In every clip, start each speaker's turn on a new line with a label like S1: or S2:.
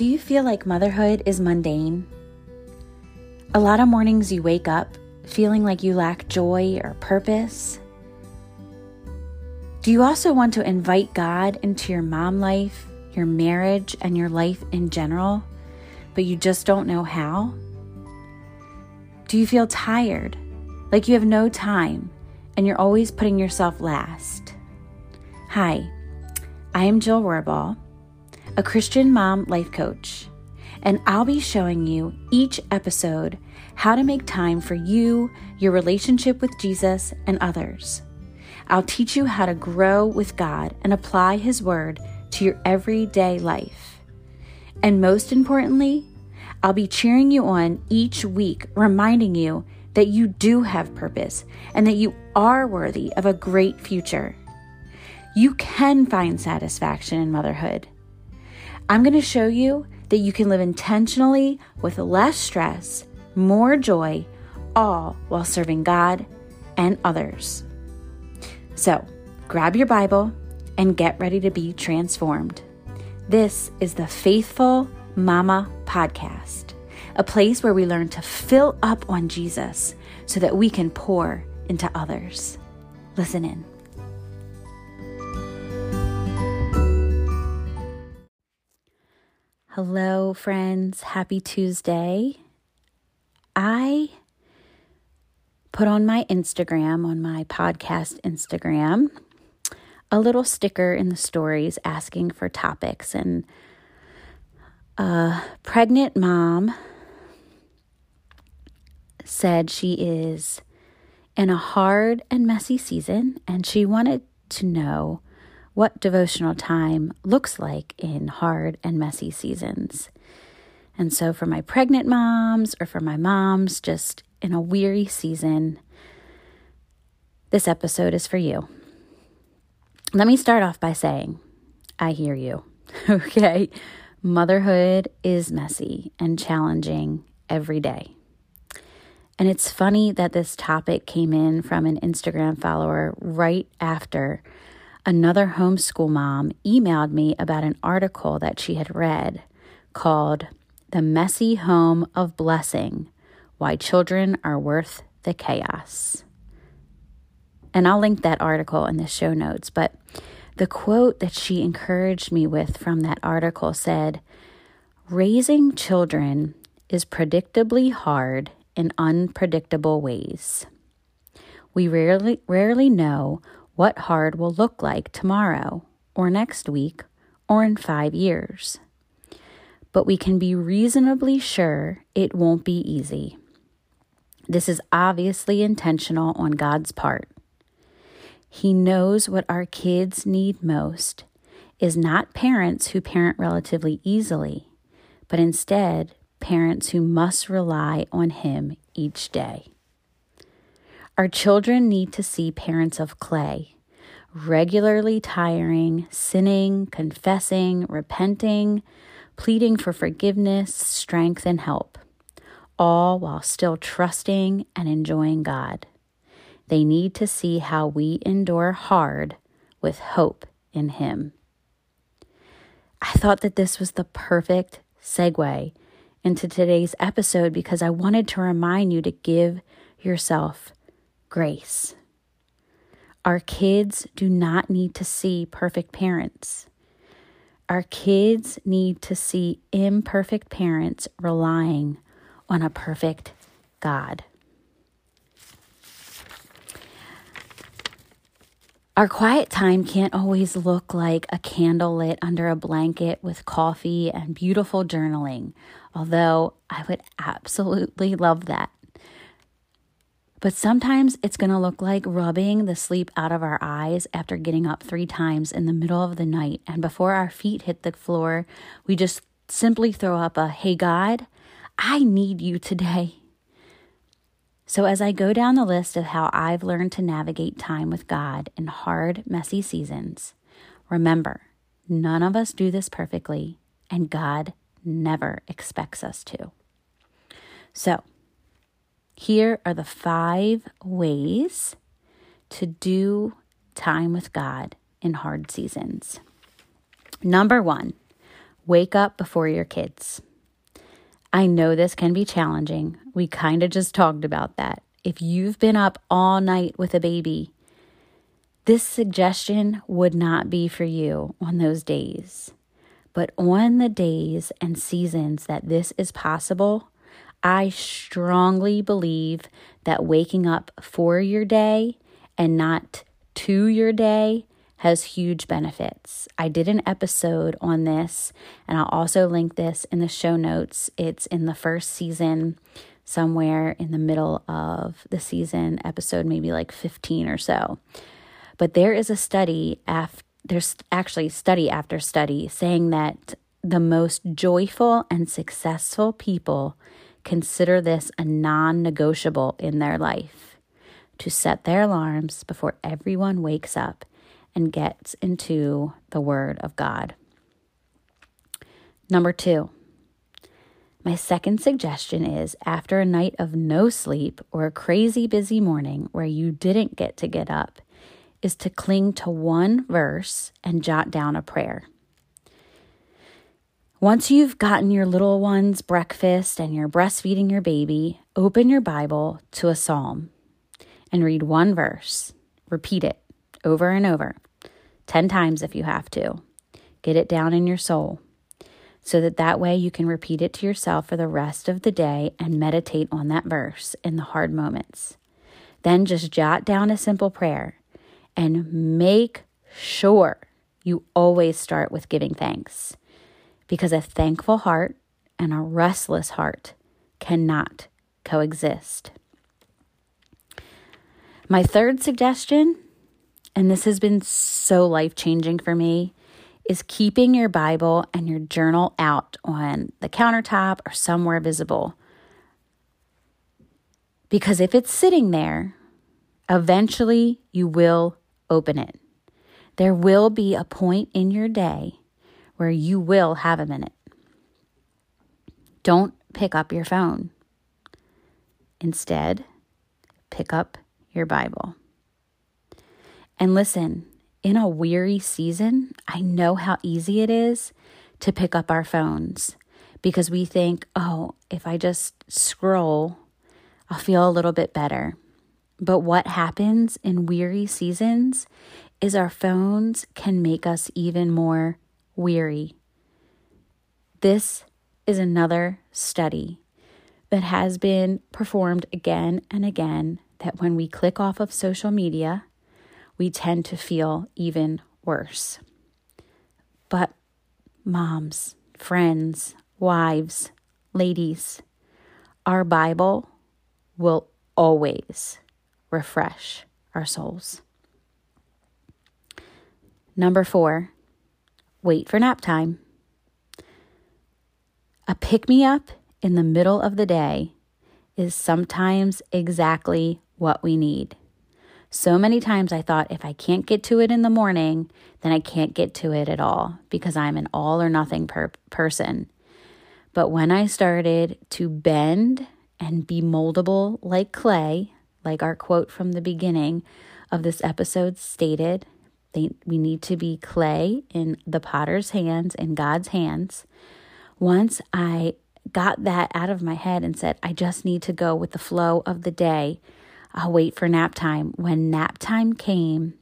S1: Do you feel like motherhood is mundane? A lot of mornings you wake up feeling like you lack joy or purpose. Do you also want to invite God into your mom life, your marriage, and your life in general, but you just don't know how? Do you feel tired, like you have no time, and you're always putting yourself last? Hi, I am Jill Rohrbaugh a Christian mom life coach, and I'll be showing you each episode how to make time for you, your relationship with Jesus, and others. I'll teach you how to grow with God and apply His Word to your everyday life. And most importantly, I'll be cheering you on each week, reminding you that you do have purpose and that you are worthy of a great future. You can find satisfaction in motherhood. I'm going to show you that you can live intentionally with less stress, more joy, all while serving God and others. So, grab your Bible and get ready to be transformed. This is the Faithful Mama Podcast, a place where we learn to fill up on Jesus so that we can pour into others. Listen in. Hello, friends. Happy Tuesday. I put on my Instagram, on my podcast Instagram, a little sticker in the stories asking for topics. And a pregnant mom said she is in a hard and messy season and she wanted to know what devotional time looks like in hard and messy seasons. And so, for my pregnant moms or for my moms just in a weary season, this episode is for you. Let me start off by saying, I hear you. okay. Motherhood is messy and challenging every day. And it's funny that this topic came in from an Instagram follower right after another homeschool mom emailed me about an article that she had read called The Messy Home of Blessing Why Children Are Worth the Chaos. And I'll link that article in the show notes. But the quote that she encouraged me with from that article said Raising children is predictably hard in unpredictable ways. We rarely, rarely know what hard will look like tomorrow, or next week, or in five years. But we can be reasonably sure it won't be easy. This is obviously intentional on God's part. He knows what our kids need most is not parents who parent relatively easily, but instead parents who must rely on Him each day. Our children need to see parents of clay, regularly tiring, sinning, confessing, repenting, pleading for forgiveness, strength, and help, all while still trusting and enjoying God. They need to see how we endure hard with hope in Him. I thought that this was the perfect segue into today's episode because I wanted to remind you to give yourself grace. Our kids do not need to see perfect parents. Our kids need to see imperfect parents relying on a perfect God. Our quiet time can't always look like a candle lit under a blanket with coffee and beautiful journaling, although I would absolutely love that. But sometimes it's going to look like rubbing the sleep out of our eyes after getting up three times in the middle of the night. And before our feet hit the floor, we just simply throw up a, Hey, God, I need you today. So, as I go down the list of how I've learned to navigate time with God in hard, messy seasons, remember, none of us do this perfectly, and God never expects us to. So, here are the five ways to do time with God in hard seasons. Number one, wake up before your kids. I know this can be challenging. We kind of just talked about that. If you've been up all night with a baby, this suggestion would not be for you on those days. But on the days and seasons that this is possible, I strongly believe that waking up for your day and not to your day has huge benefits. I did an episode on this, and I'll also link this in the show notes. It's in the first season, somewhere in the middle of the season, episode maybe like 15 or so. But there is a study after there's actually study after study saying that the most joyful and successful people consider this a non negotiable in their life to set their alarms before everyone wakes up and gets into the Word of God. Number two, my second suggestion is after a night of no sleep or a crazy busy morning where you didn't get to get up, is to cling to one verse and jot down a prayer. Once you've gotten your little one's breakfast and you're breastfeeding your baby, open your Bible to a psalm and read one verse. Repeat it over and over, 10 times if you have to. Get it down in your soul so that that way you can repeat it to yourself for the rest of the day and meditate on that verse in the hard moments. Then just jot down a simple prayer and make sure you always start with giving thanks because a thankful heart and a restless heart cannot coexist. My third suggestion, and this has been so life changing for me, is keeping your Bible and your journal out on the countertop or somewhere visible. Because if it's sitting there, eventually you will open it. There will be a point in your day where you will have a minute. Don't pick up your phone. Instead, pick up your Bible. And listen, in a weary season, I know how easy it is to pick up our phones because we think, oh, if I just scroll, I'll feel a little bit better. But what happens in weary seasons is our phones can make us even more weary. This is another study that has been performed again and again that when we click off of social media, we tend to feel even worse. But moms, friends, wives, ladies, our Bible will always refresh our souls. Number four, wait for nap time. A pick me up in the middle of the day is sometimes exactly what we need. So many times I thought if I can't get to it in the morning, then I can't get to it at all because I'm an all or nothing per- person. But when I started to bend and be moldable like clay, like our quote from the beginning of this episode stated, they, we need to be clay in the potter's hands, in God's hands. Once I got that out of my head and said, I just need to go with the flow of the day, I'll wait for nap time. When nap time came,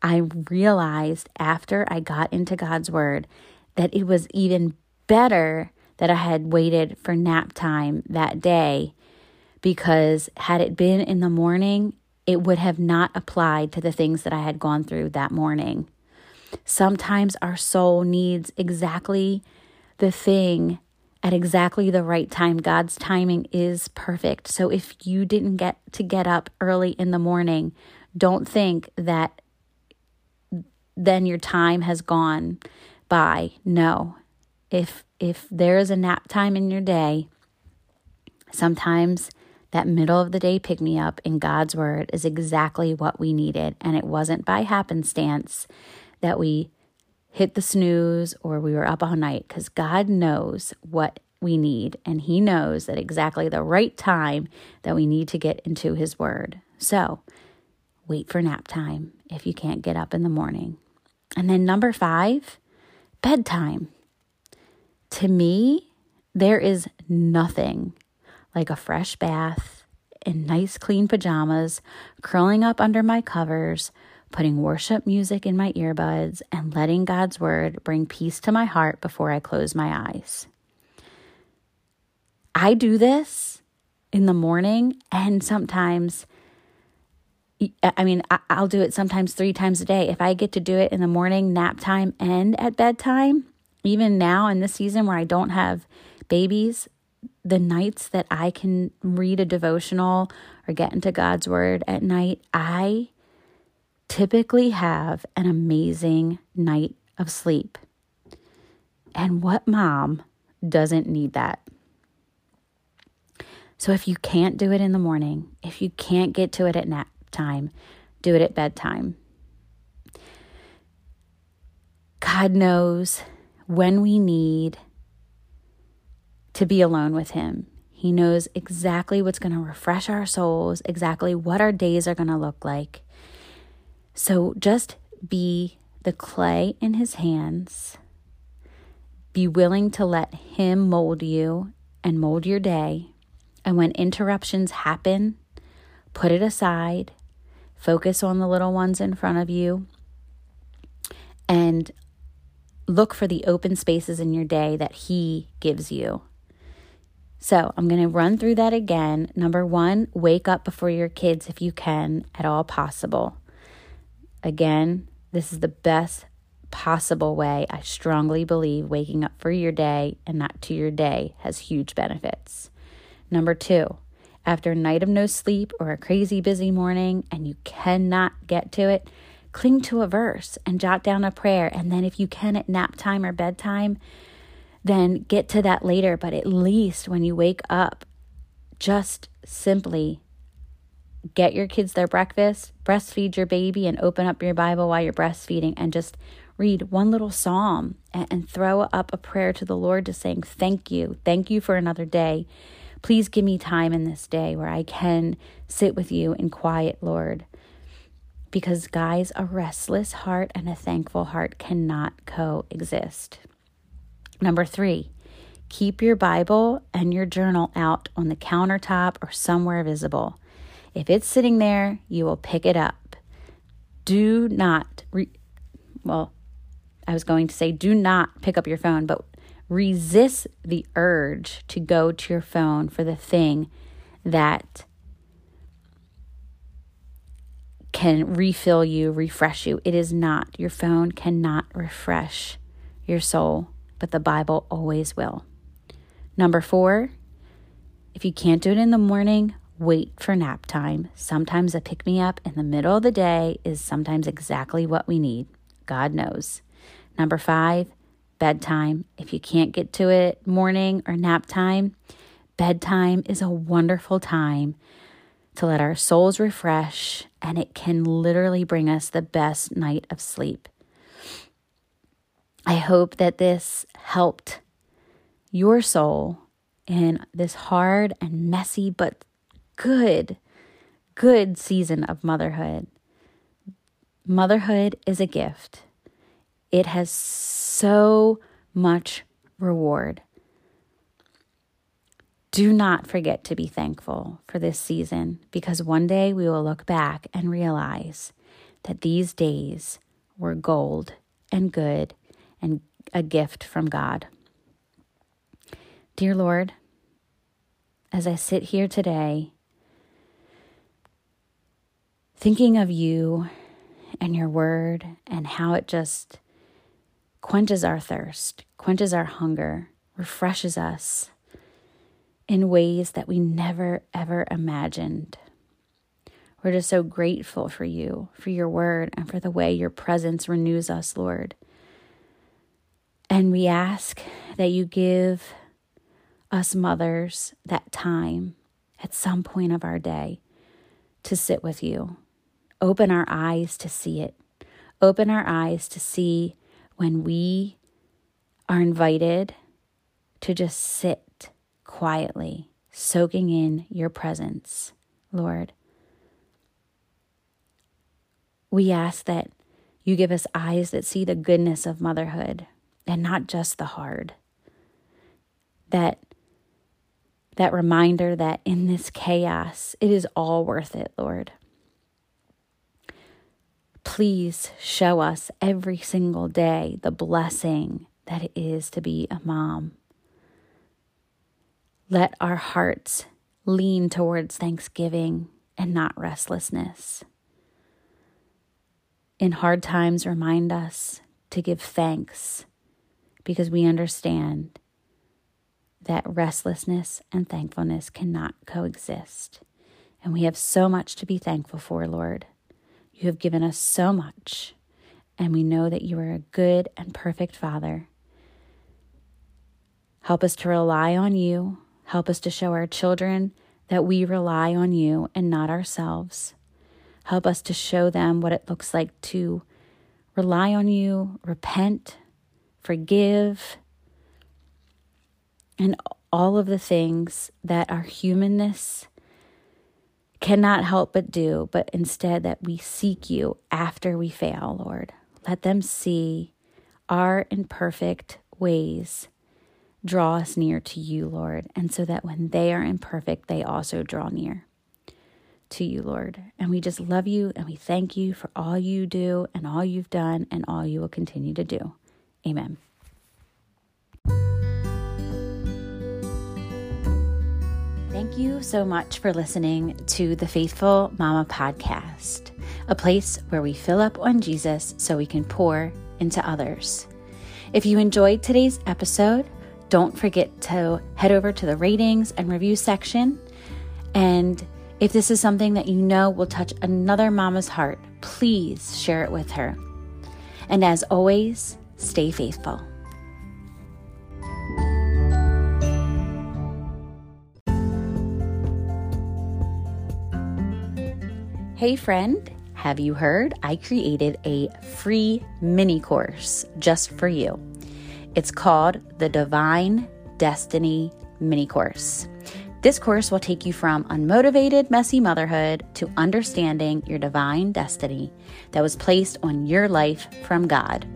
S1: I realized after I got into God's word that it was even better that I had waited for nap time that day because had it been in the morning, it would have not applied to the things that I had gone through that morning. Sometimes our soul needs exactly the thing at exactly the right time. God's timing is perfect. So if you didn't get to get up early in the morning, don't think that then your time has gone by. No. If if there is a nap time in your day, sometimes that middle of the day pick me up in God's word is exactly what we needed. And it wasn't by happenstance that we hit the snooze or we were up all night because God knows what we need. And He knows that exactly the right time that we need to get into His word. So wait for nap time if you can't get up in the morning. And then number five, bedtime. to me, there is nothing like a fresh bath in nice clean pajamas, curling up under my covers, putting worship music in my earbuds, and letting God's word bring peace to my heart before I close my eyes. I do this in the morning and sometimes I mean, I'll do it sometimes three times a day. If I get to do it in the morning, nap time, and at bedtime, even now in this season where I don't have babies, the nights that I can read a devotional or get into God's word at night, I typically have an amazing night of sleep. And what mom doesn't need that? So if you can't do it in the morning, if you can't get to it at nap time, do it at bedtime. God knows when we need to be alone with Him. He knows exactly what's going to refresh our souls, exactly what our days are going to look like. So just be the clay in His hands. Be willing to let Him mold you and mold your day. And when interruptions happen, put it aside, focus on the little ones in front of you, and look for the open spaces in your day that He gives you. So I'm going to run through that again. Number one, wake up before your kids if you can at all possible. Again, this is the best possible way. I strongly believe waking up for your day and not to your day has huge benefits. Number two, after a night of no sleep or a crazy busy morning and you cannot get to it, cling to a verse and jot down a prayer. And then, if you can at nap time or bedtime, then get to that later. But at least when you wake up, just simply get your kids their breakfast, breastfeed your baby, and open up your Bible while you're breastfeeding and just read one little psalm and, throw up a prayer to the Lord to saying, Thank you. Thank you for another day. Please give me time in this day where I can sit with you in quiet, Lord. Because, guys, a restless heart and a thankful heart cannot coexist. Number three, keep your Bible and your journal out on the countertop or somewhere visible. If it's sitting there, you will pick it up. Do not, re- well, I was going to say, do not pick up your phone, but resist the urge to go to your phone for the thing that can refill you, refresh you. It is not. Your phone cannot refresh your soul but the Bible always will. Number four, if you can't do it in the morning, wait for nap time. Sometimes a pick me up in the middle of the day is sometimes exactly what we need. God knows. Number five, bedtime. If you can't get to it morning or nap time, bedtime is a wonderful time to let our souls refresh, and it can literally bring us the best night of sleep. I hope that this helped your soul in this hard and messy but good, good season of motherhood. Motherhood is a gift, it has so much reward. Do not forget to be thankful for this season because one day we will look back and realize that these days were gold and good and a gift from God. Dear Lord, as I sit here today, thinking of you and your word and how it just quenches our thirst, quenches our hunger, refreshes us in ways that we never ever imagined. We're just so grateful for you, for your word, and for the way your presence renews us, Lord. And we ask that you give us mothers that time at some point of our day to sit with you. Open our eyes to see it. Open our eyes to see when we are invited to just sit quietly, soaking in your presence, Lord. We ask that you give us eyes that see the goodness of motherhood and not just the hard. that that reminder that in this chaos, it is all worth it, Lord. Please show us every single day the blessing that it is to be a mom. Let our hearts lean towards thanksgiving and not restlessness. In hard times, remind us to give thanks because we understand that restlessness and thankfulness cannot coexist. And we have so much to be thankful for, Lord. You have given us so much, and we know that you are a good and perfect Father. Help us to rely on you. Help us to show our children that we rely on you and not ourselves. Help us to show them what it looks like to rely on you, repent, forgive, and all of the things that our humanness cannot help but do, but instead that we seek you after we fail, Lord. Let them see our imperfect ways draw us near to you, Lord, and so that when they are imperfect, they also draw near to you, Lord. And we just love you and we thank you for all you do and all you've done and all you will continue to do. Amen. Thank you so much for listening to the Faithful Mama podcast, a place where we fill up on Jesus so we can pour into others. If you enjoyed today's episode, don't forget to head over to the ratings and review section. And if this is something that you know will touch another mama's heart, please share it with her. And as always, stay faithful. Hey, friend, have you heard? I created a free mini course just for you. It's called the Divine Destiny Mini Course. This course will take you from unmotivated, messy motherhood to understanding your divine destiny that was placed on your life from God.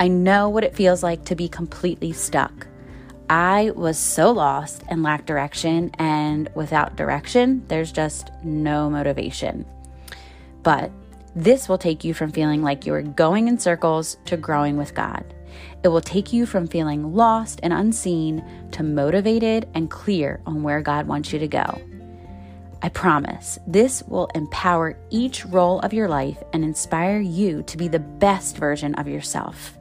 S1: I know what it feels like to be completely stuck. I was so lost and lacked direction, and without direction, there's just no motivation. But this will take you from feeling like you are going in circles to growing with God. It will take you from feeling lost and unseen to motivated and clear on where God wants you to go. I promise this will empower each role of your life and inspire you to be the best version of yourself.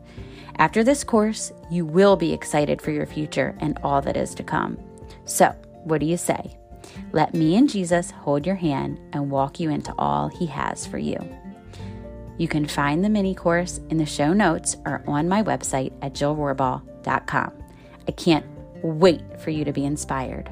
S1: After this course, you will be excited for your future and all that is to come. So, what do you say? Let me and Jesus hold your hand and walk you into all He has for you. You can find the mini course in the show notes or on my website at jillrohrbaugh.com. I can't wait for you to be inspired.